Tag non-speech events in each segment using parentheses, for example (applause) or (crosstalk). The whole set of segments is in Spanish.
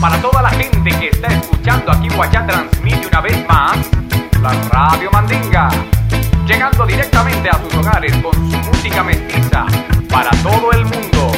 Para toda la gente que está escuchando aquí Guayá transmite una vez más la Radio Mandinga. Llegando directamente a sus hogares con su música mestiza para todo el mundo.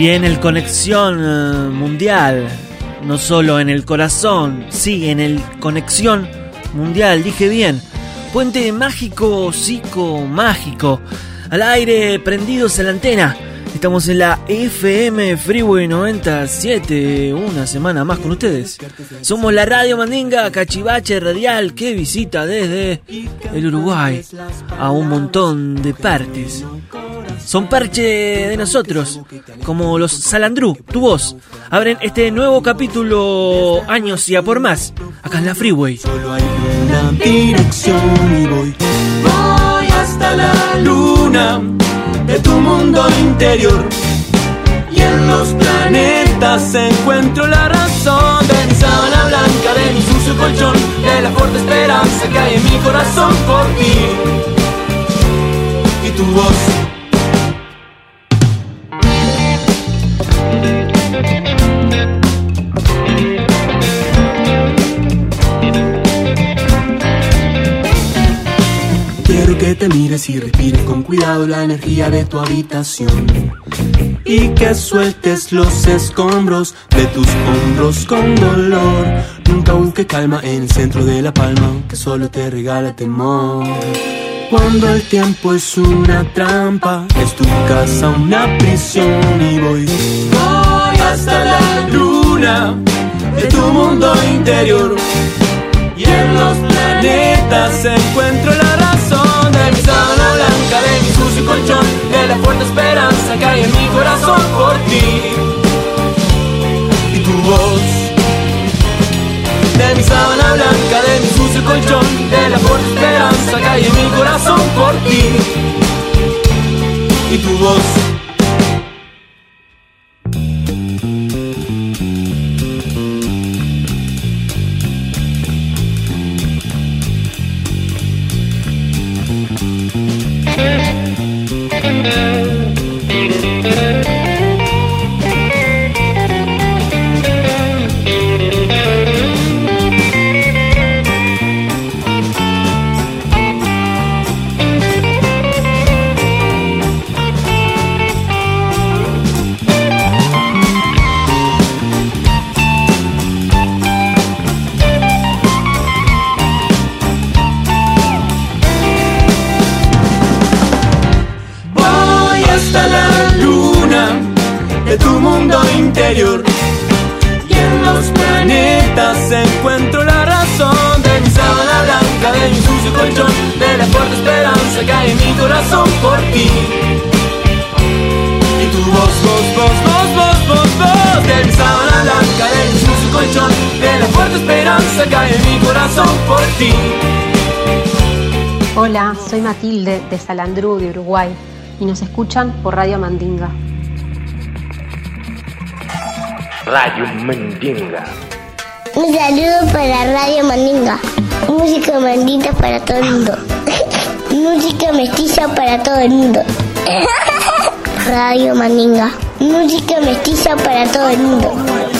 Y en el Conexión eh, Mundial, no solo en el corazón, sí, en el Conexión Mundial, dije bien. Puente mágico, psico mágico. Al aire, prendidos en la antena. Estamos en la FM Freeway 97, una semana más con ustedes. Somos la Radio Mandinga, cachivache radial que visita desde el Uruguay a un montón de partes. Son parche de nosotros, como los Salandrú, tu voz. Abren este nuevo capítulo Años y a por más, acá en la Freeway. Solo hay una dirección y voy, voy hasta la luna de tu mundo interior. Y en los planetas encuentro la razón de mi sábana blanca, de mi sucio colchón, de la fuerte esperanza que hay en mi corazón por ti. Y tu voz. Que te mires y respires con cuidado la energía de tu habitación. Y que sueltes los escombros de tus hombros con dolor. Nunca busques calma en el centro de la palma, que solo te regala temor. Cuando el tiempo es una trampa, es tu casa una prisión y voy, voy hasta la luna de tu mundo interior. Y en los planetas encuentro la sábana blanca, de mi sucio colchón, de la fuerte esperanza que hay en mi corazón por ti. Y tu voz, de mi sábana blanca, de mi sucio colchón, de la fuerte esperanza que hay en mi corazón por ti. Y tu voz. Hay en mi corazón por ti. Hola, soy Matilde de Salandrú, de Uruguay, y nos escuchan por Radio Mandinga. Radio Mandinga. Un saludo para Radio Mandinga. Música mandita para todo el mundo. (laughs) Música mestiza para todo el mundo. (laughs) Radio Mandinga. Música mestiza para todo el mundo.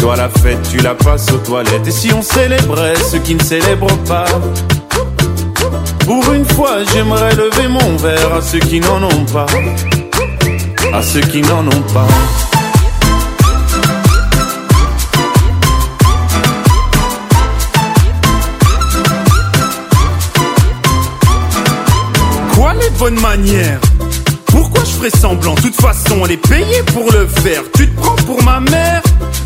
Toi la fête, tu la passes aux toilettes. Et si on célébrait ceux qui ne célèbrent pas? Pour une fois, j'aimerais lever mon verre à ceux qui n'en ont pas. À ceux qui n'en ont pas. Quoi les bonnes manières? Pourquoi je ferais semblant? De toute façon, elle est payée pour le faire. Tu te prends pour ma mère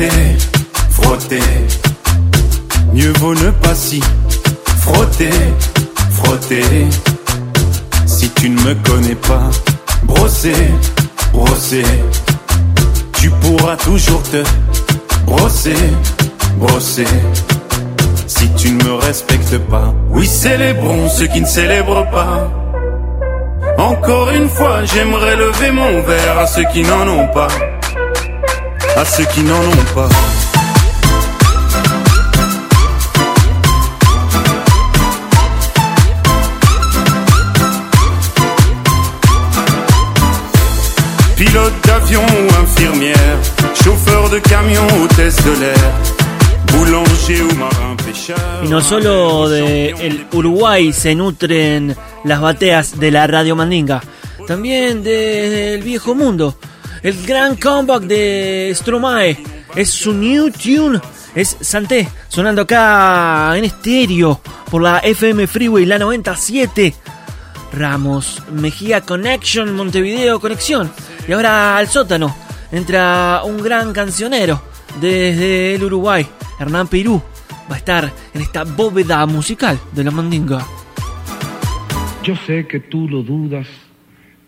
Frotter, frotter. Mieux vaut ne pas si frotter, frotter. Si tu ne me connais pas, brosser, brosser. Tu pourras toujours te brosser, brosser. Si tu ne me respectes pas, oui, célébrons ceux qui ne célèbrent pas. Encore une fois, j'aimerais lever mon verre à ceux qui n'en ont pas. À ceux qui n'en ont pas. Pilote d'avion ou infirmière, chauffeur de camion, hôtesse de l'air. Y no solo de el Uruguay se nutren las bateas de la Radio Mandinga, también del viejo mundo. El gran comeback de Stromae es su new tune, es Santé, sonando acá en estéreo por la FM Freeway, la 97. Ramos, Mejía Connection, Montevideo Conexión. Y ahora al sótano entra un gran cancionero desde el Uruguay, Hernán Perú. Va a estar en esta bóveda musical de la Mandinga. Yo sé que tú lo dudas,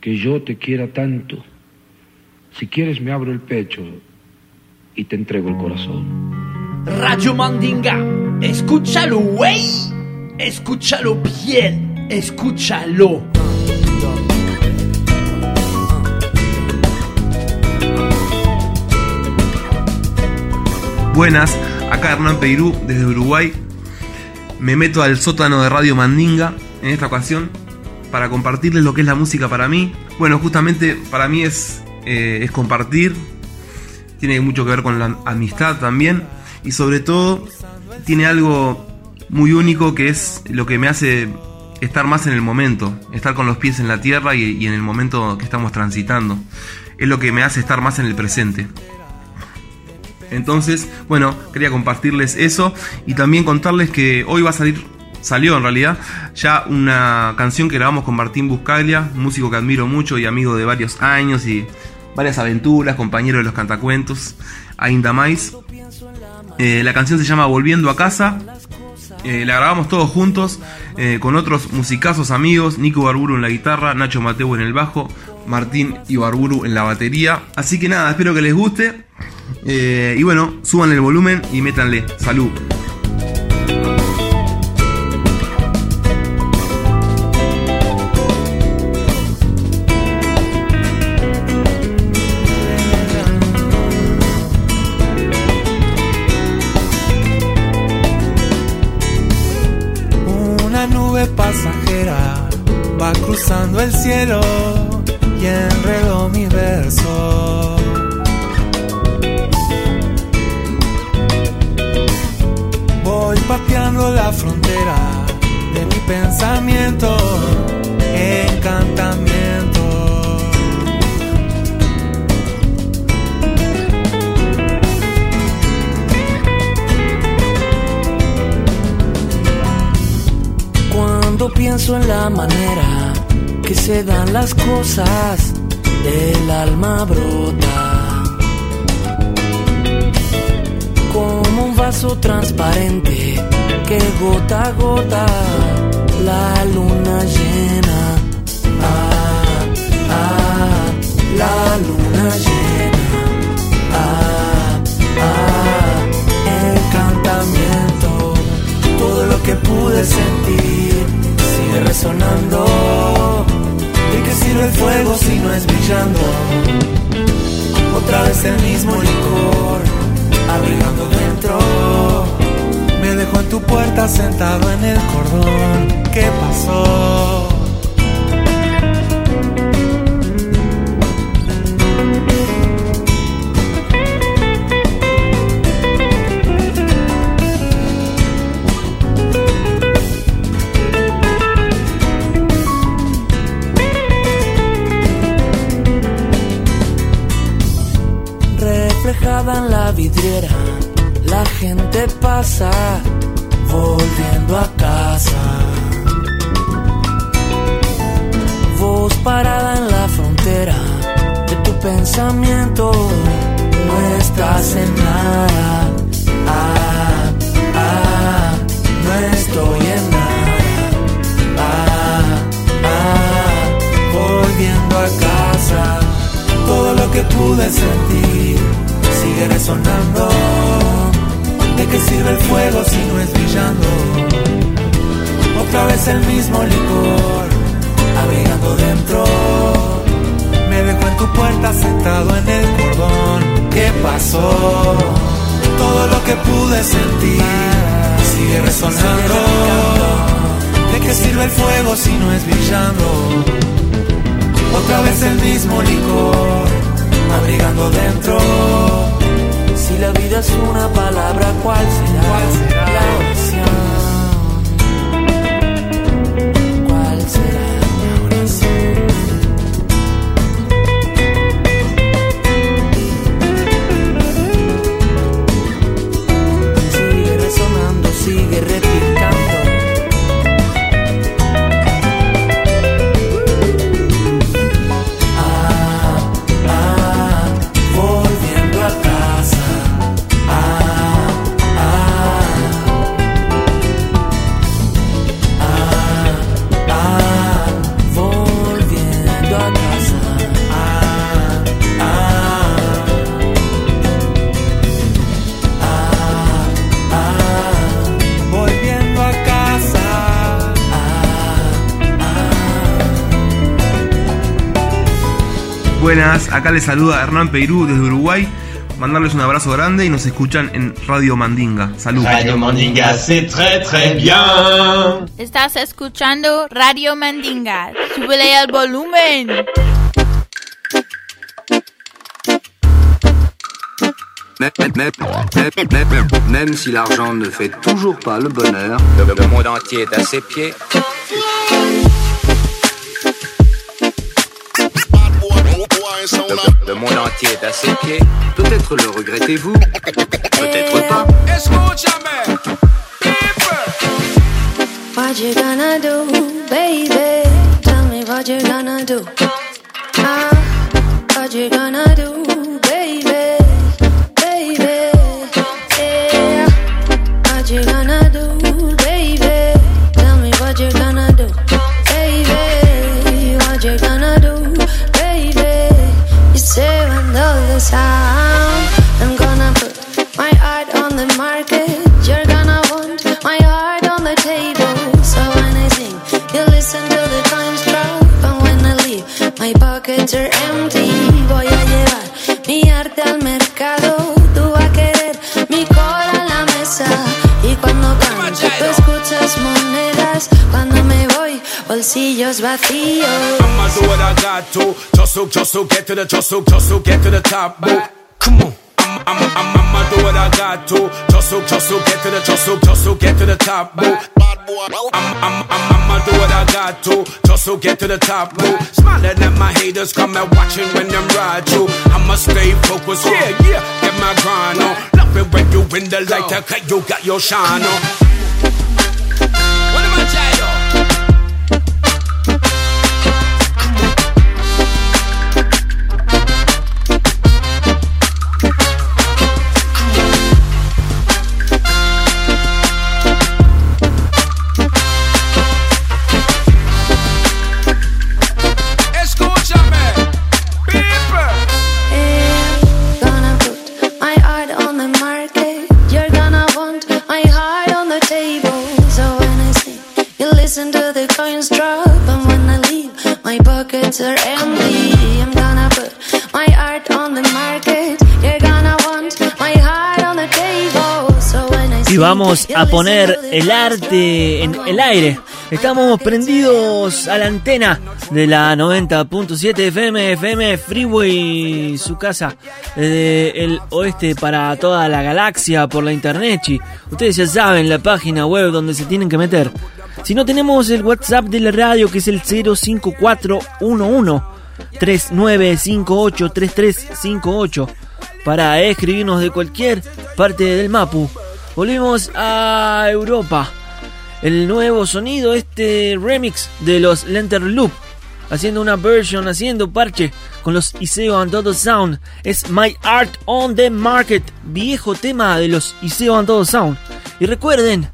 que yo te quiera tanto. Si quieres me abro el pecho y te entrego el corazón. Radio Mandinga, escúchalo, güey. Escúchalo bien, escúchalo. Buenas, acá Hernán Peirú desde Uruguay. Me meto al sótano de Radio Mandinga en esta ocasión para compartirles lo que es la música para mí. Bueno, justamente para mí es, eh, es compartir, tiene mucho que ver con la amistad también y sobre todo tiene algo muy único que es lo que me hace estar más en el momento, estar con los pies en la tierra y, y en el momento que estamos transitando. Es lo que me hace estar más en el presente. Entonces, bueno, quería compartirles eso y también contarles que hoy va a salir, salió en realidad, ya una canción que grabamos con Martín Buscaglia, músico que admiro mucho y amigo de varios años y varias aventuras, compañero de los cantacuentos, Ainda Mais. Eh, la canción se llama Volviendo a casa. Eh, la grabamos todos juntos eh, con otros musicazos amigos, Nico Barburu en la guitarra, Nacho Mateo en el bajo, Martín y Barburu en la batería. Así que nada, espero que les guste. Y bueno, suban el volumen y métanle. Salud. Pateando la frontera de mi pensamiento, encantamiento. Cuando pienso en la manera que se dan las cosas, el alma brota. Vaso transparente que gota a gota la luna llena. Ah, ah, la luna llena. Ah, ah, encantamiento. Todo lo que pude sentir sigue resonando. ¿De qué sirve el fuego si no es brillando? Otra vez el mismo licor, abrigando dentro. Me dejó en tu puerta sentado en el cordón. ¿Qué pasó? No estás en nada. Ah, ah, no estoy en nada. Ah, ah, volviendo a casa. Todo lo que pude sentir sigue resonando. ¿De qué sirve el fuego si no es brillando? Otra vez el mismo licor, sentado en el cordón. ¿Qué pasó? Todo lo que pude sentir sigue resonando. ¿De qué sirve el fuego si no es brillando? Otra vez el mismo licor, abrigando dentro. Si la vida es una palabra, ¿cuál será? Buenas, acá les saluda Hernán Peirú desde Uruguay. Mandarles un abrazo grande y nos escuchan en Radio Mandinga. Salud. Radio Mandinga, c'est très très bien. Estás escuchando Radio Mandinga. Súbele el volumen. Même si l'argent ne fait toujours pas le bonheur, Le monde entier est à ses pieds. Le, monde entier est à ses pieds. peut-être le regrettez-vous, peut-être pas. What you gonna do, baby? Tell me what you gonna do. Ah, what you gonna do, bolsillos vacíos. I'ma do what I got to. Just so, just so, get to the, just so, just so, get to the top. Boo. Come on. I'm, I'm, I'm, I'ma do what I got to. Just so, just so, get to the, just so, just so, get to the top. Boo. I'm, I'm, I'm, I'ma do what I got to. Just so, get to the top. Boo. Smiling at my haters, come and watching when them ride you. I'ma stay focused, yeah, yeah. Get my grind on. Love it when you in the light, okay, you got your shine on. Vamos a poner el arte en el aire. Estamos prendidos a la antena de la 90.7 FM, FM Freeway, su casa, desde el oeste para toda la galaxia por la internet. chi. Ustedes ya saben la página web donde se tienen que meter. Si no tenemos el WhatsApp de la radio que es el 05411 39583358 para escribirnos de cualquier parte del Mapu. Volvimos a Europa. El nuevo sonido, este remix de los Lenter Loop. Haciendo una version, haciendo parche con los Iseo and Todo Sound. Es My Art on the Market. Viejo tema de los Iseo and Todo Sound. Y recuerden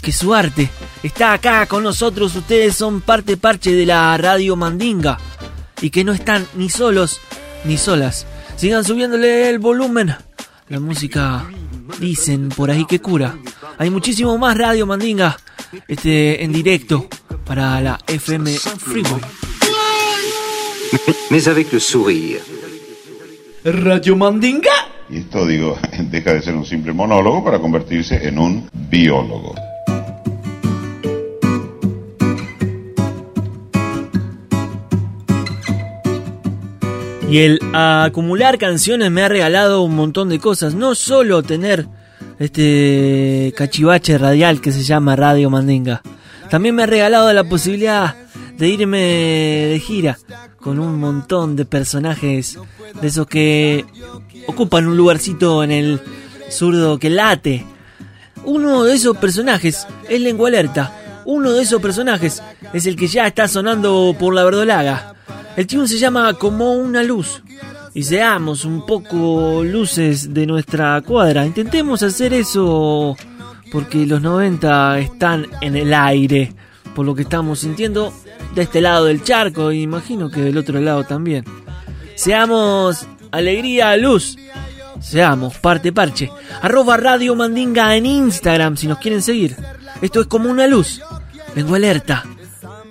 que su arte está acá con nosotros. Ustedes son parte parche de la Radio Mandinga. Y que no están ni solos ni solas. Sigan subiéndole el volumen. La música dicen por ahí que cura. Hay muchísimo más Radio Mandinga este, en directo para la FM Freeway. Mais avec le sourire. Radio Mandinga. Y esto, digo, (laughs) deja de ser un simple monólogo para convertirse en un biólogo. Y el acumular canciones me ha regalado un montón de cosas. No solo tener este cachivache radial que se llama Radio Mandinga. También me ha regalado la posibilidad de irme de gira con un montón de personajes de esos que ocupan un lugarcito en el zurdo que late. Uno de esos personajes es Lengua Alerta. Uno de esos personajes es el que ya está sonando por la verdolaga. El tune se llama Como una luz. Y seamos un poco luces de nuestra cuadra. Intentemos hacer eso porque los 90 están en el aire. Por lo que estamos sintiendo de este lado del charco. Y imagino que del otro lado también. Seamos alegría, luz. Seamos parte parche. Arroba Radio Mandinga en Instagram si nos quieren seguir. Esto es como una luz. Vengo alerta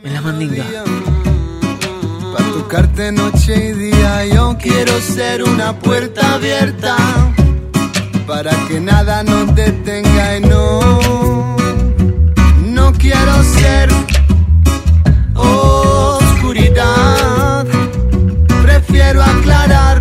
en la Mandinga. Tocarte noche y día. Yo quiero ser una puerta abierta para que nada nos detenga y no no quiero ser oscuridad. Prefiero aclarar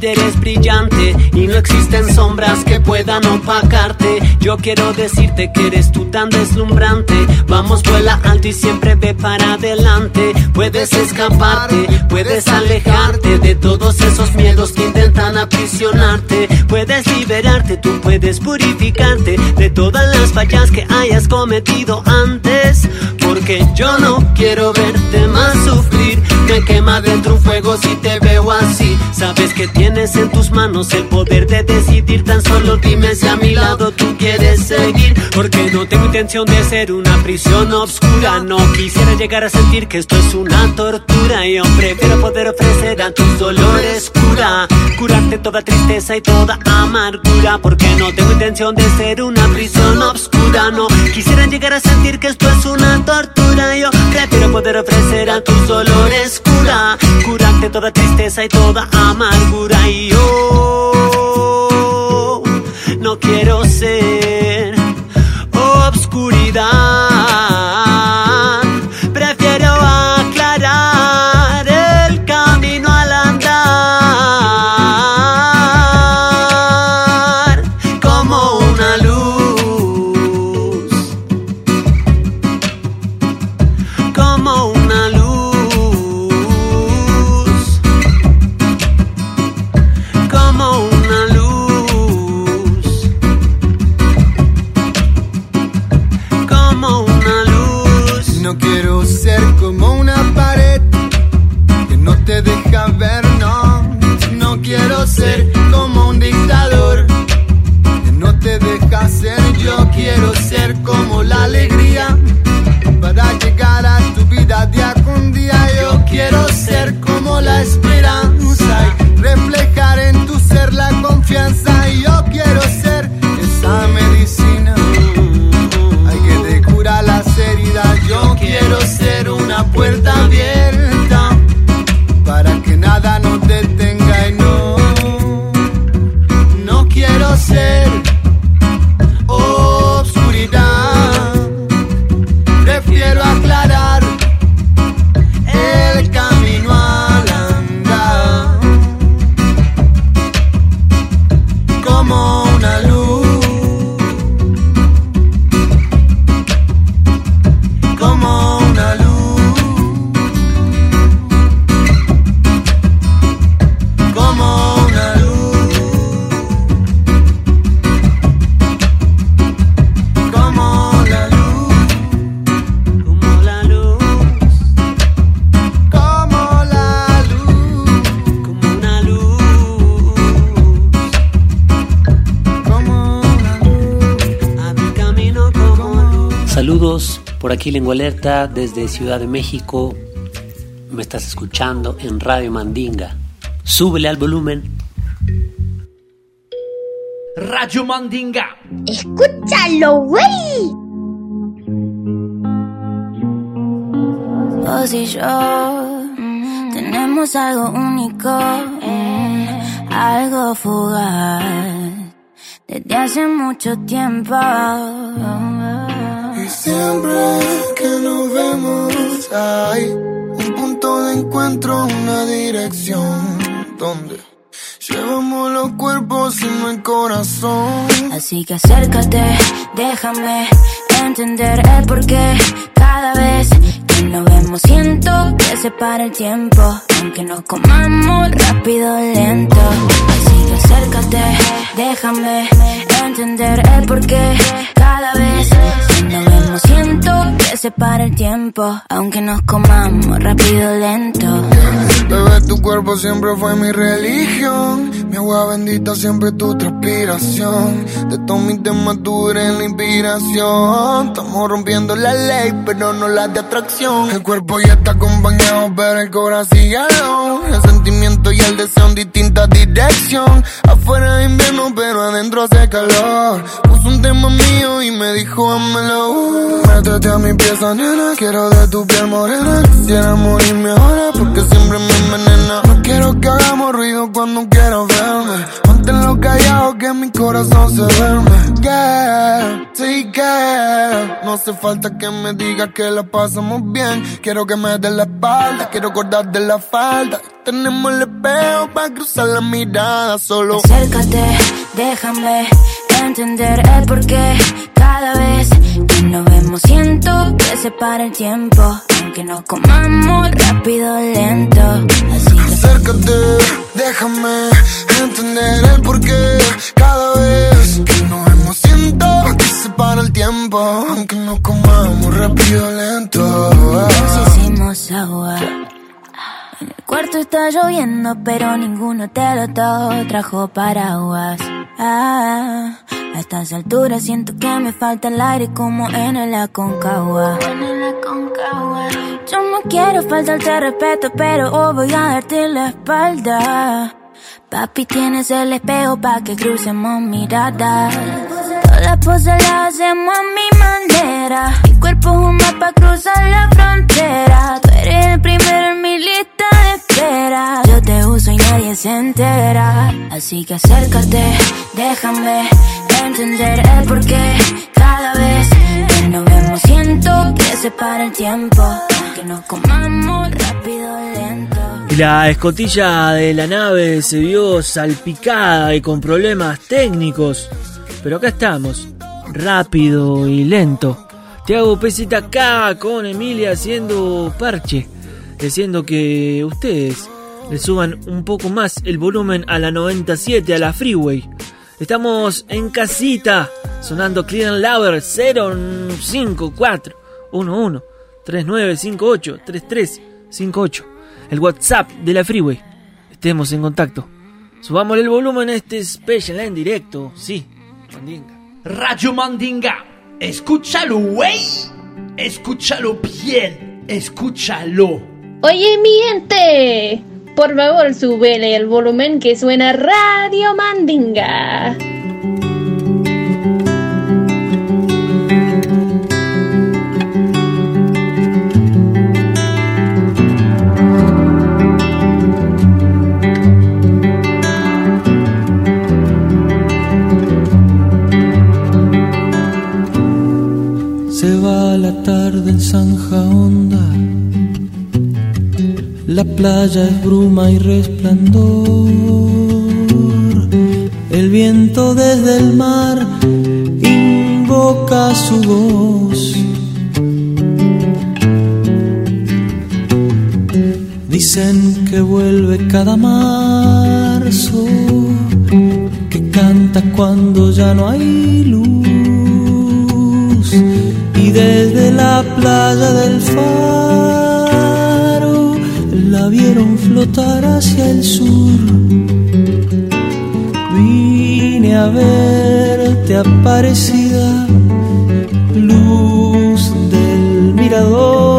eres brillante y no existen sombras que puedan opacarte. Yo quiero decirte que eres tú tan deslumbrante. Vamos, vuela alto y siempre ve para adelante. Puedes escaparte, puedes alejarte de todos esos miedos que intentan aprisionarte. Puedes liberarte, tú puedes purificarte de todas las fallas que hayas cometido antes. Porque yo no quiero verte más sufrir. Me quema dentro un fuego si te veo así. Sabes que tienes en tus manos el poder de Tan solo dime si a mi lado tú quieres seguir. Porque no tengo intención de ser una prisión oscura. No quisiera llegar a sentir que esto es una tortura. Y hombre, prefiero poder ofrecer a tus dolores cura. Curarte toda tristeza y toda amargura. Porque no tengo intención de ser una prisión oscura. No quisiera llegar a sentir que esto es una tortura. Yo prefiero poder ofrecer a tus dolores cura. Curarte toda tristeza y toda amargura. Y yo no quiero ser obscuridad. Quiero ser como la alegría para llegar a tu vida día con día. Aquí Lengua Alerta desde Ciudad de México. Me estás escuchando en Radio Mandinga. Súbele al volumen. Radio Mandinga. Escúchalo, güey. Vos y yo tenemos algo único, algo fugaz, desde hace mucho tiempo. Siempre que nos vemos hay un punto de encuentro, una dirección donde llevamos los cuerpos y no el corazón. Así que acércate, déjame entender el porqué. Cada vez que nos vemos siento que se para el tiempo, aunque nos comamos rápido lento. Así que acércate, déjame entender el porqué. Cada vez vemos siento que se para el tiempo, aunque nos comamos rápido lento. Bebé, tu cuerpo siempre fue mi religión. Mi agua bendita siempre tu transpiración. De todos mis temas tú eres la inspiración. Estamos rompiendo la ley, pero no la de atracción. El cuerpo ya está acompañado, pero el corazón sigue alone. El sentimiento y el deseo en distinta dirección. Afuera es invierno, pero adentro hace calor. Puso un tema mío y me dijo, ámelo. Métete a mi pieza, nena. Quiero de tu piel morena. Quisiera morirme ahora porque siempre me envenena. No quiero que hagamos ruido cuando quieras verme. Manténlo callado que mi corazón se duerme. Girl, sí, girl. No hace falta que me digas que la pasamos bien. Quiero que me des la espalda. Quiero acordar de la falda. Tenemos el espejo para cruzar la mirada solo. Acércate, déjame entender el porqué. Cada vez que nos vemos siento que se para el tiempo. Aunque nos comamos rápido, lento. Así acércate, déjame entender el porqué. Cada vez que nos vemos siento que se para el tiempo. Aunque nos comamos rápido, lento. Nos hicimos agua. En el cuarto está lloviendo, pero ninguno te lo trajo paraguas. Ah, estas alturas siento que me falta el aire como en el Aconcagua. Yo no quiero faltarte respeto, pero hoy voy a darte la espalda. Papi, tienes el espejo pa' que crucemos miradas. Todas las poses las hacemos a mi manera. Mi cuerpo es un mapa, cruzar la frontera. Tú eres el primero en mi lista Yo te uso y nadie se entera. Así que acércate, déjame entender el porqué. Cada vez que nos vemos siento que se para el tiempo. Que nos comamos rápido, lento. La escotilla de la nave se vio salpicada y con problemas técnicos. Pero acá estamos, rápido y lento. Te hago pesita acá con Emilia haciendo parche, diciendo que ustedes le suban un poco más el volumen a la 97, a la freeway. Estamos en casita, sonando Clean Lover 054 11 3958 3358 el WhatsApp de la Freeway. Estemos en contacto. Subamos el volumen a este special en directo. Sí, Mandinga. Radio Mandinga. Escúchalo, güey. Escúchalo bien. Escúchalo. Oye, mi gente, por favor, súbele el volumen que suena Radio Mandinga. Se va la tarde en Zanja Honda. La playa es bruma y resplandor. El viento desde el mar invoca su voz. Dicen que vuelve cada marzo, que canta cuando ya no hay luz. Y desde la playa del faro la vieron flotar hacia el sur. Vine a verte aparecida, luz del mirador,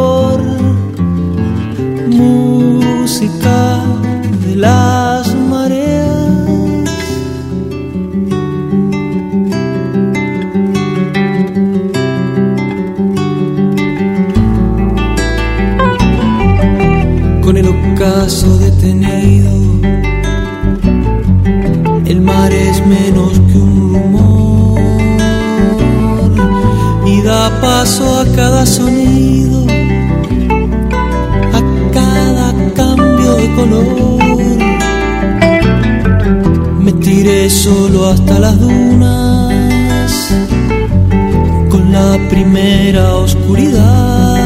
El mar es menos que un rumor y da paso a cada sonido, a cada cambio de color. Me tiré solo hasta las dunas con la primera oscuridad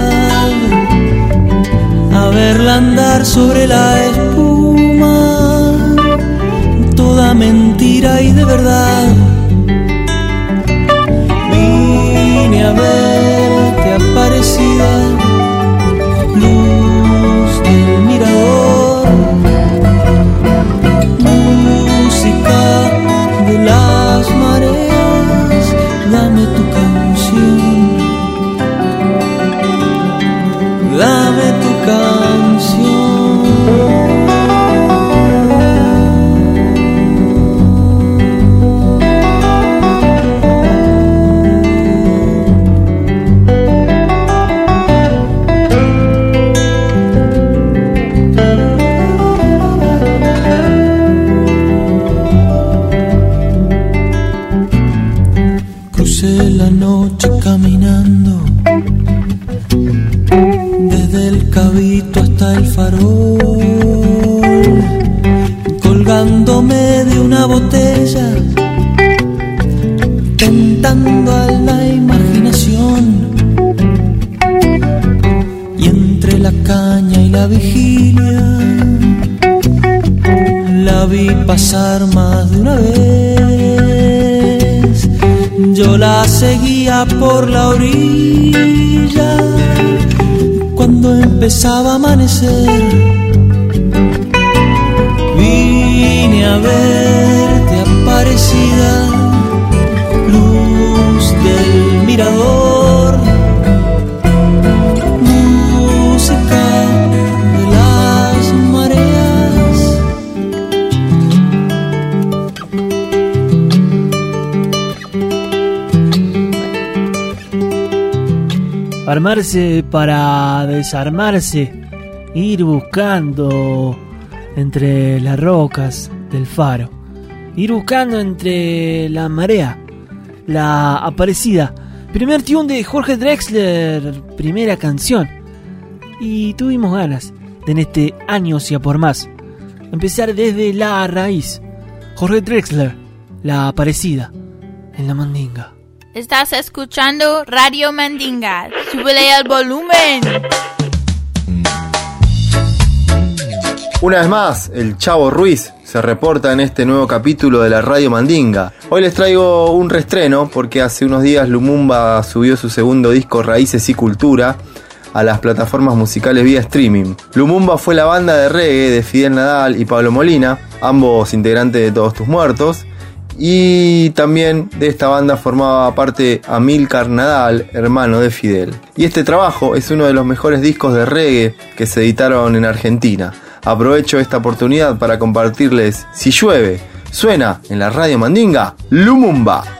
a verla andar sobre la espuma, mentira y de verdad. Vine a verte aparecida, para desarmarse, ir buscando entre las rocas del faro, ir buscando entre la marea, la aparecida. Primer tune de Jorge Drexler, primera canción. Y tuvimos ganas de en este año, si a por más, empezar desde la raíz. Jorge Drexler, la aparecida en la mandinga. Estás escuchando Radio Mandinga. Súbele el volumen. Una vez más, el Chavo Ruiz se reporta en este nuevo capítulo de la Radio Mandinga. Hoy les traigo un restreno porque hace unos días Lumumba subió su segundo disco Raíces y Cultura a las plataformas musicales vía streaming. Lumumba fue la banda de reggae de Fidel Nadal y Pablo Molina, ambos integrantes de Todos Tus Muertos, y también de esta banda formaba parte Amilcar Nadal, hermano de Fidel. Y este trabajo es uno de los mejores discos de reggae que se editaron en Argentina. Aprovecho esta oportunidad para compartirles Si llueve, suena en la radio Mandinga, Lumumba.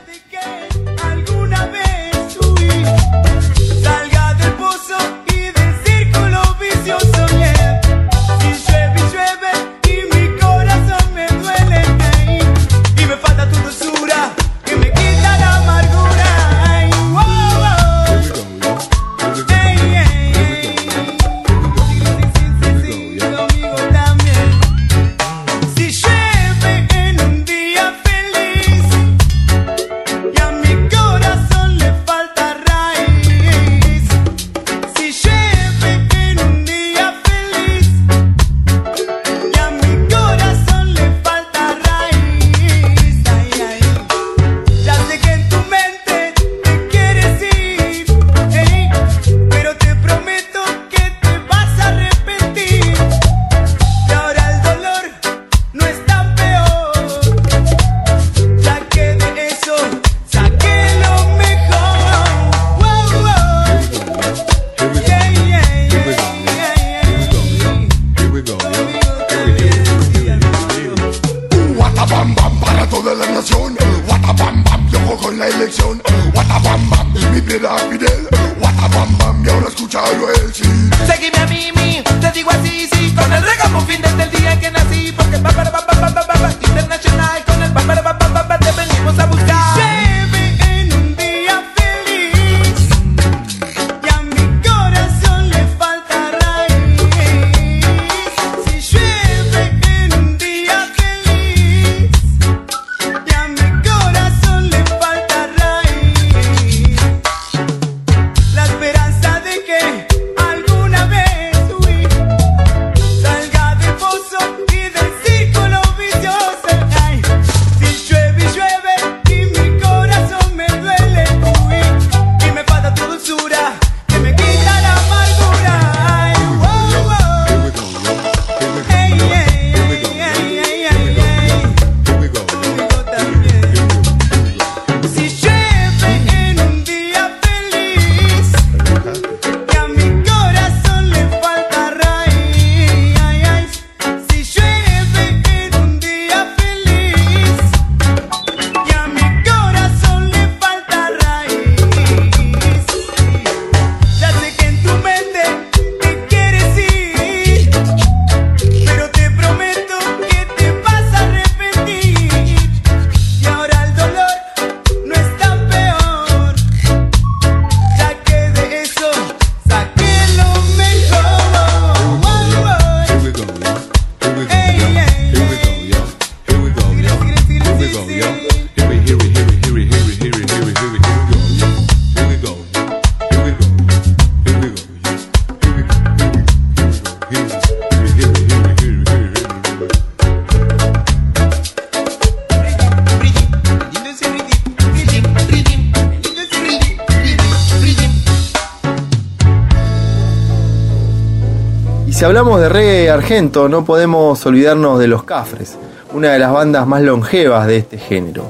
hablamos de reggae argento, no podemos olvidarnos de Los Cafres, una de las bandas más longevas de este género.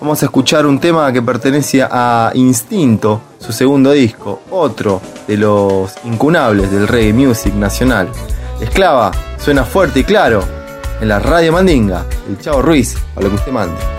Vamos a escuchar un tema que pertenece a Instinto, su segundo disco, otro de los incunables del reggae music nacional. Esclava suena fuerte y claro en la Radio Mandinga. El Chavo Ruiz, a lo que usted mande.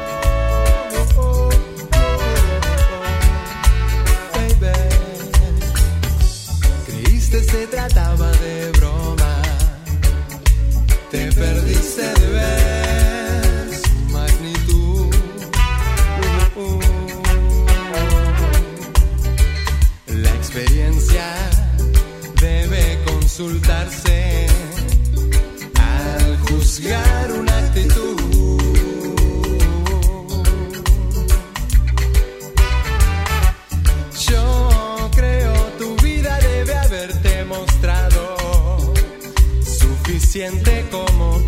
siente como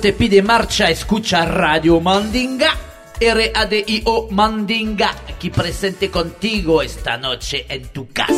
te pide marcha, escucha Radio Mandinga. R-A-D-I-O Mandinga, aquí presente contigo esta noche en tu casa.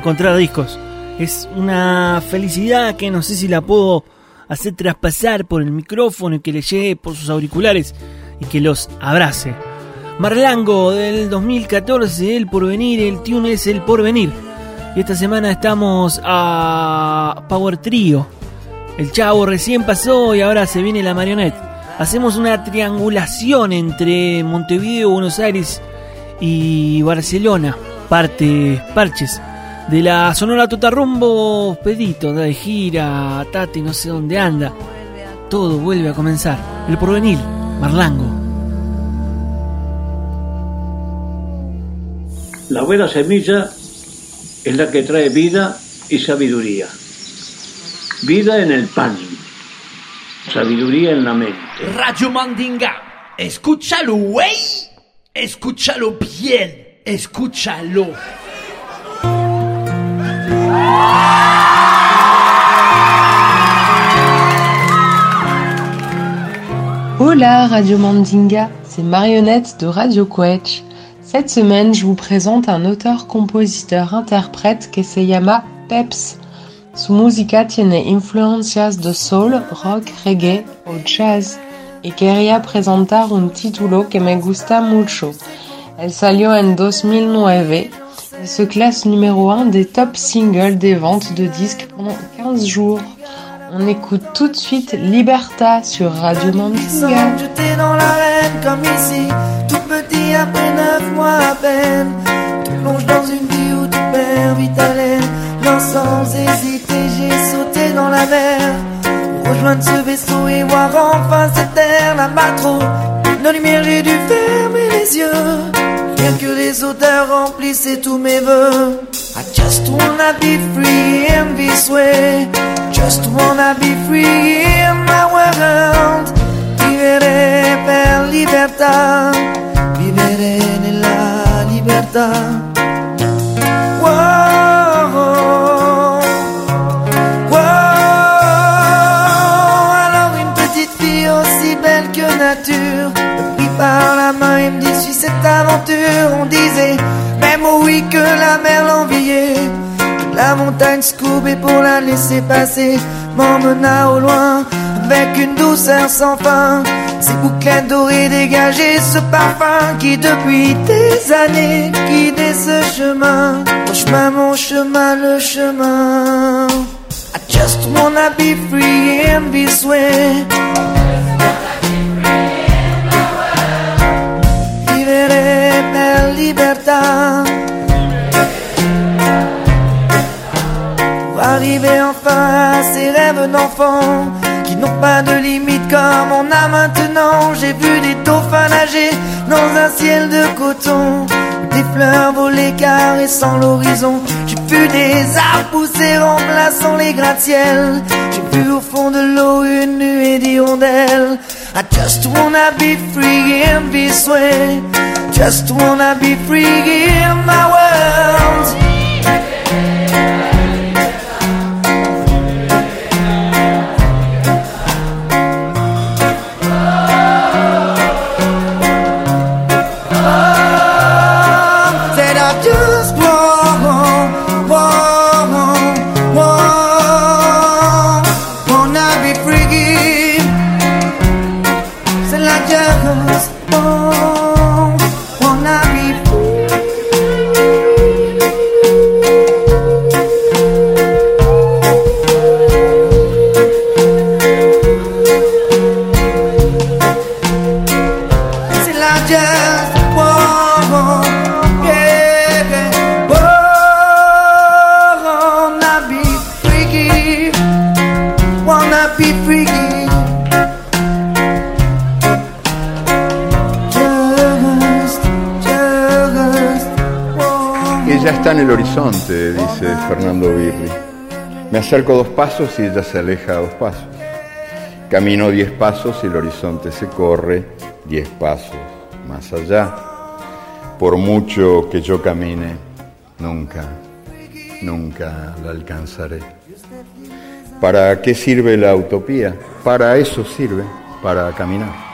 Encontrar discos. Es una felicidad que no sé si la puedo hacer traspasar por el micrófono y que le llegue por sus auriculares y que los abrace. Marlango del 2014, El Porvenir, el tune es El Porvenir. Y esta semana estamos a Power Trio. El chavo recién pasó y ahora se viene la marionette. Hacemos una triangulación entre Montevideo, Buenos Aires y Barcelona. Parte, parches. De la Sonora Totarrumbo, Pedito, de gira, Tati, no sé dónde anda. Todo vuelve a comenzar. El porvenir, Marlango. La buena semilla es la que trae vida y sabiduría. Vida en el pan, sabiduría en la mente. Radio Mandinga. Escúchalo, güey. Escúchalo bien. Escúchalo. Hola Radio Mandinga, c'est Marionnette de Radio Quetch. Cette semaine, je vous présente un auteur-compositeur-interprète que se llama Peps. Su música tiene influencias de soul, rock, reggae o jazz y quería presentar un título que me gusta mucho. Elle salió en 2009 et se classe numéro 1 des top singles des ventes de disques pendant 15 jours. On écoute tout de suite Liberta sur Radio Mandinga. jeté dans l'arène comme ici, tout petit après neuf mois à peine. Tu plonges dans une vie où tu perds vite haleine. Non sans hésiter, j'ai sauté dans la mer. Pour rejoindre ce vaisseau et voir enfin cette terre là-bas trop. Nos lumières, j'ai dû fermer les yeux. Rien que les odeurs remplissaient tous mes voeux. I just wanna be free in this way. Just wanna be free in my world. Vivere per libertà. Vivere nella libertà. On disait. Même au oui que la mer l'enviait. La montagne scoubée pour la laisser passer. M'emmena au loin avec une douceur sans fin. Ses bouclettes dorées dégageaient ce parfum qui depuis des années guidait ce chemin. Mon chemin mon chemin le chemin. I just wanna be free in this way Pour arriver enfin à ces rêves d'enfant qui n'ont pas de limite comme on a maintenant. J'ai vu des dauphins nager dans un ciel de coton, des fleurs voler caressant l'horizon. J'ai vu des arbres pousser remplaçant les gratte-ciels. J'ai vu au fond de l'eau une nuée d'hirondelles. I just wanna be free in this way. Just wanna be free in my world. Está en el horizonte, dice Fernando Birri. Me acerco dos pasos y ella se aleja dos pasos. Camino diez pasos y el horizonte se corre diez pasos más allá. Por mucho que yo camine, nunca, nunca la alcanzaré. ¿Para qué sirve la utopía? Para eso sirve, para caminar.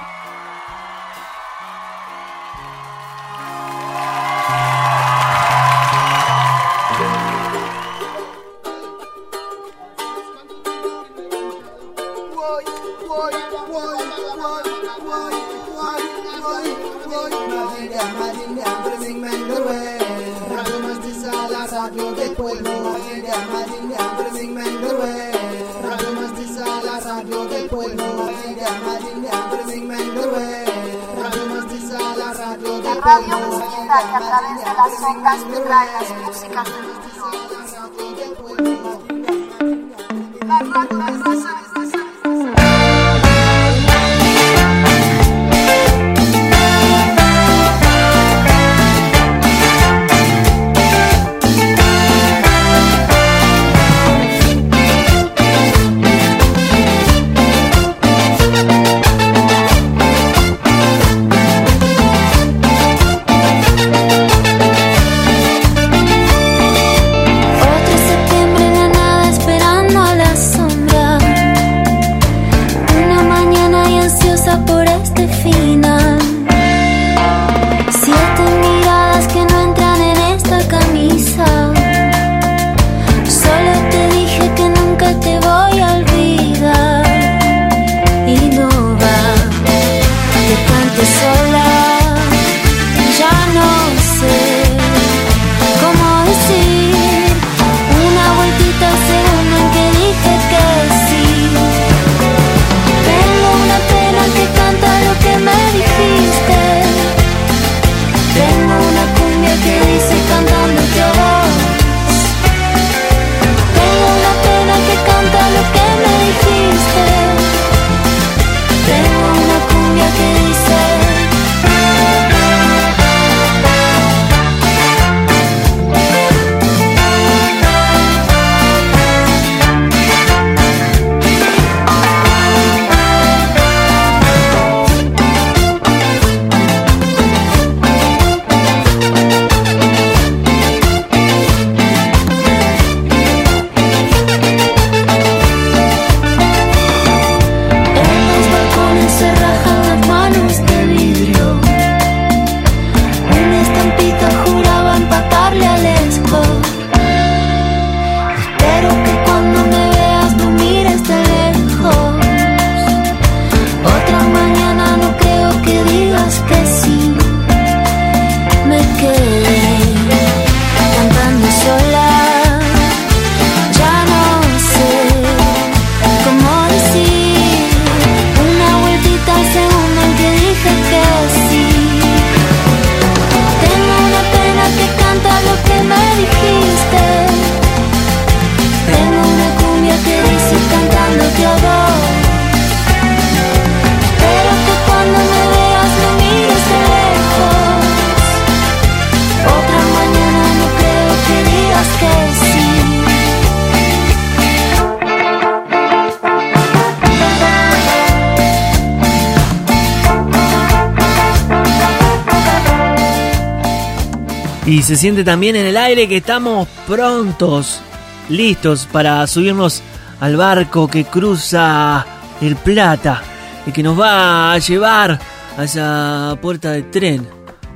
Y se siente también en el aire que estamos prontos, listos para subirnos al barco que cruza el Plata y que nos va a llevar a esa puerta de tren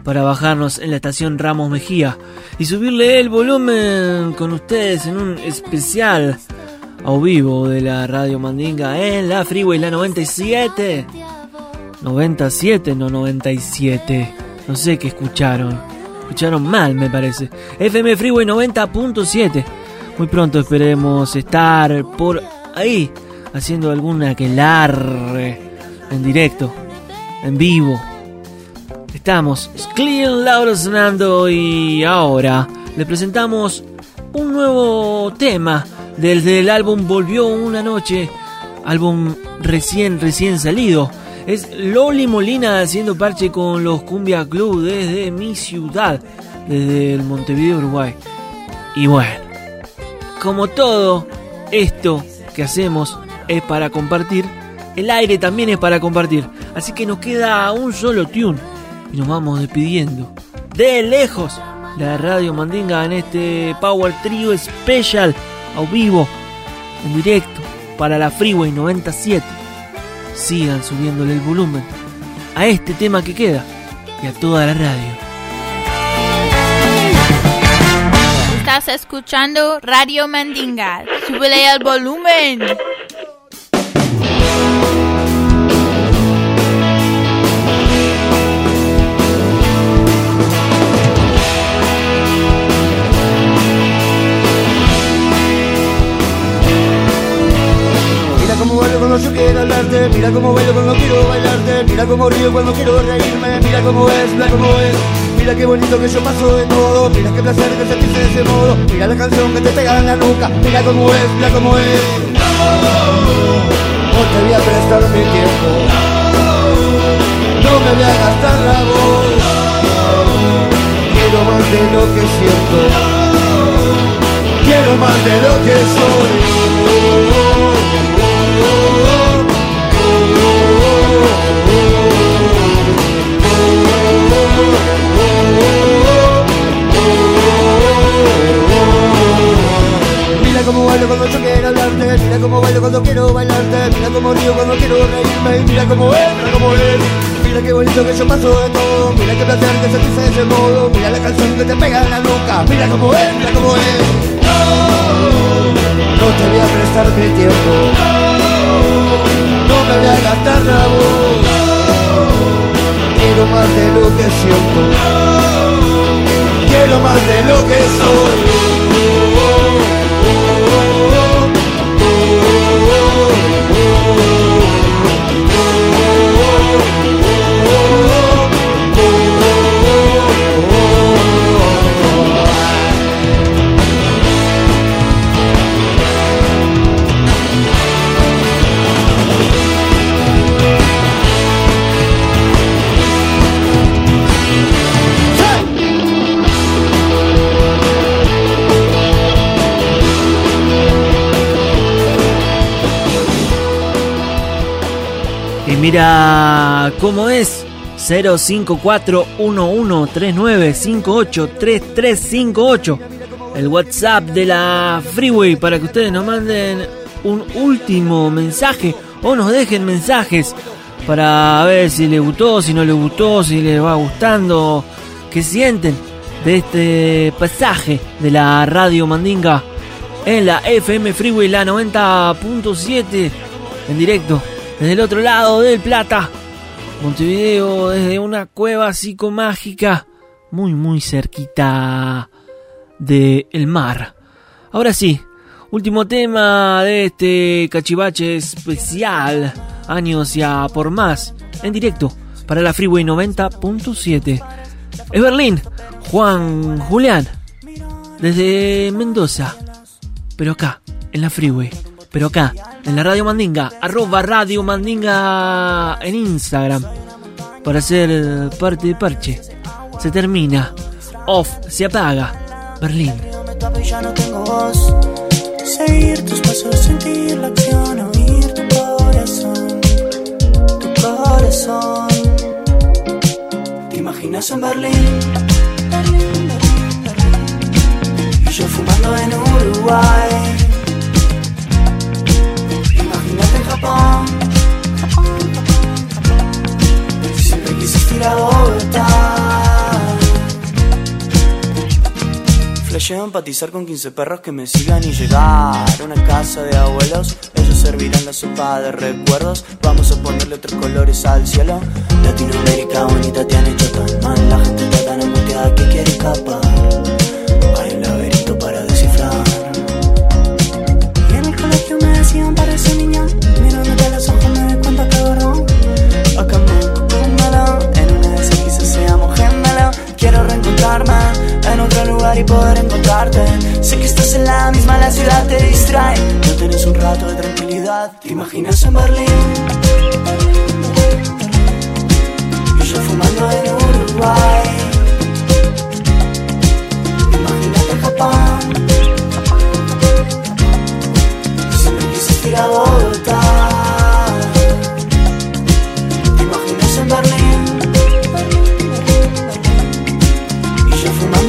para bajarnos en la estación Ramos Mejía y subirle el volumen con ustedes en un especial a vivo de la Radio Mandinga en la Freeway la 97. 97, no 97. No sé qué escucharon. Escucharon mal, me parece. FM Freeway 90.7. Muy pronto esperemos estar por ahí haciendo alguna que en directo, en vivo. Estamos Clean Laura sonando y ahora le presentamos un nuevo tema desde el álbum Volvió una noche, álbum recién recién salido. Es Loli Molina haciendo parche con los Cumbia Club desde mi ciudad, desde el Montevideo, Uruguay. Y bueno, como todo esto que hacemos es para compartir, el aire también es para compartir. Así que nos queda un solo tune y nos vamos despidiendo de lejos la Radio Mandinga en este Power Trio Special a vivo, en directo, para la Freeway 97. Sigan subiéndole el volumen a este tema que queda y a toda la radio. Estás escuchando Radio Mandinga. Súbele al volumen. Cuando yo quiero hablarte, mira cómo bailo cuando quiero bailarte, mira cómo río cuando quiero reírme, mira cómo es, mira cómo es. Mira qué bonito que yo paso de todo, mira qué placer que sentirse de ese modo, mira la canción que te pega en la nuca, mira cómo es, mira cómo es. No te voy a prestar mi tiempo, no me voy a gastar la voz, quiero más de lo que siento, quiero más de lo que soy. Yo quiero hablarte, mira cómo bailo cuando quiero bailarte, mira cómo río cuando quiero reírme, mira cómo es, mira cómo es. Mira qué bonito que yo paso de todo, mira qué placer que sentirse de ese modo, mira la canción que te pega en la nuca, mira cómo es, mira cómo es. No te voy a prestar mi tiempo, no me voy a gastar la voz, quiero más de lo que siento, quiero más de lo que soy. Mira cómo es 0541139583358 el WhatsApp de la Freeway para que ustedes nos manden un último mensaje o nos dejen mensajes para ver si les gustó, si no les gustó, si les va gustando, qué sienten de este pasaje de la Radio Mandinga en la FM Freeway la 90.7 en directo desde el otro lado del Plata. Montevideo desde una cueva psicomágica muy muy cerquita del mar. Ahora sí, último tema de este cachivache especial, años ya por más, en directo para la Freeway 90.7. Es Berlín, Juan Julián, desde Mendoza, pero acá, en la Freeway, pero acá, en la Radio Mandinga, arroba Radio Mandinga en Instagram, para ser parte de Parche. Se termina, off, se apaga, Berlín. Ya no tengo voz. Seguir tus pasos, sentir la acción, oír tu corazón, tu corazón. Te imaginas en Berlín, Berlín, Berlín, Berlín. y yo fumando en Uruguay. Noche empatizar con 15 perros que me sigan y llegar a una casa de abuelos. Ellos servirán la sopa de recuerdos. Vamos a ponerle otros colores al cielo. Latinoamérica bonita te han hecho tan mal. La gente está tan angustiada que quiere escapar. Hay un laberinto para descifrar. Y en el colegio me decían parece niña Mirándote a los ojos me doy cuenta que borrón Acá me. En una de esas quizás seamos gemela. Quiero reencontrarme en otro lugar y poder encontrarte. Sé que estás en la misma, la ciudad te distrae. No tenés un rato de tranquilidad. ¿Te imaginas en Berlín? Y yo fumando en Uruguay. Imagínate Japón. Siempre quisiste ir a.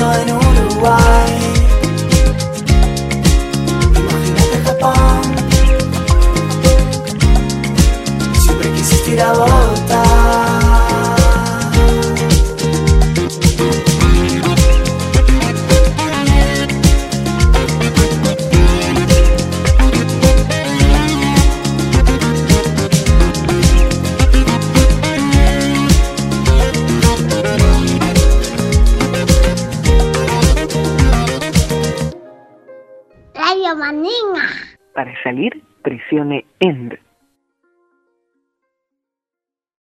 fumando en Uruguay. Imagínate Japón. Siempre quisiste ir a Bogotá. Radio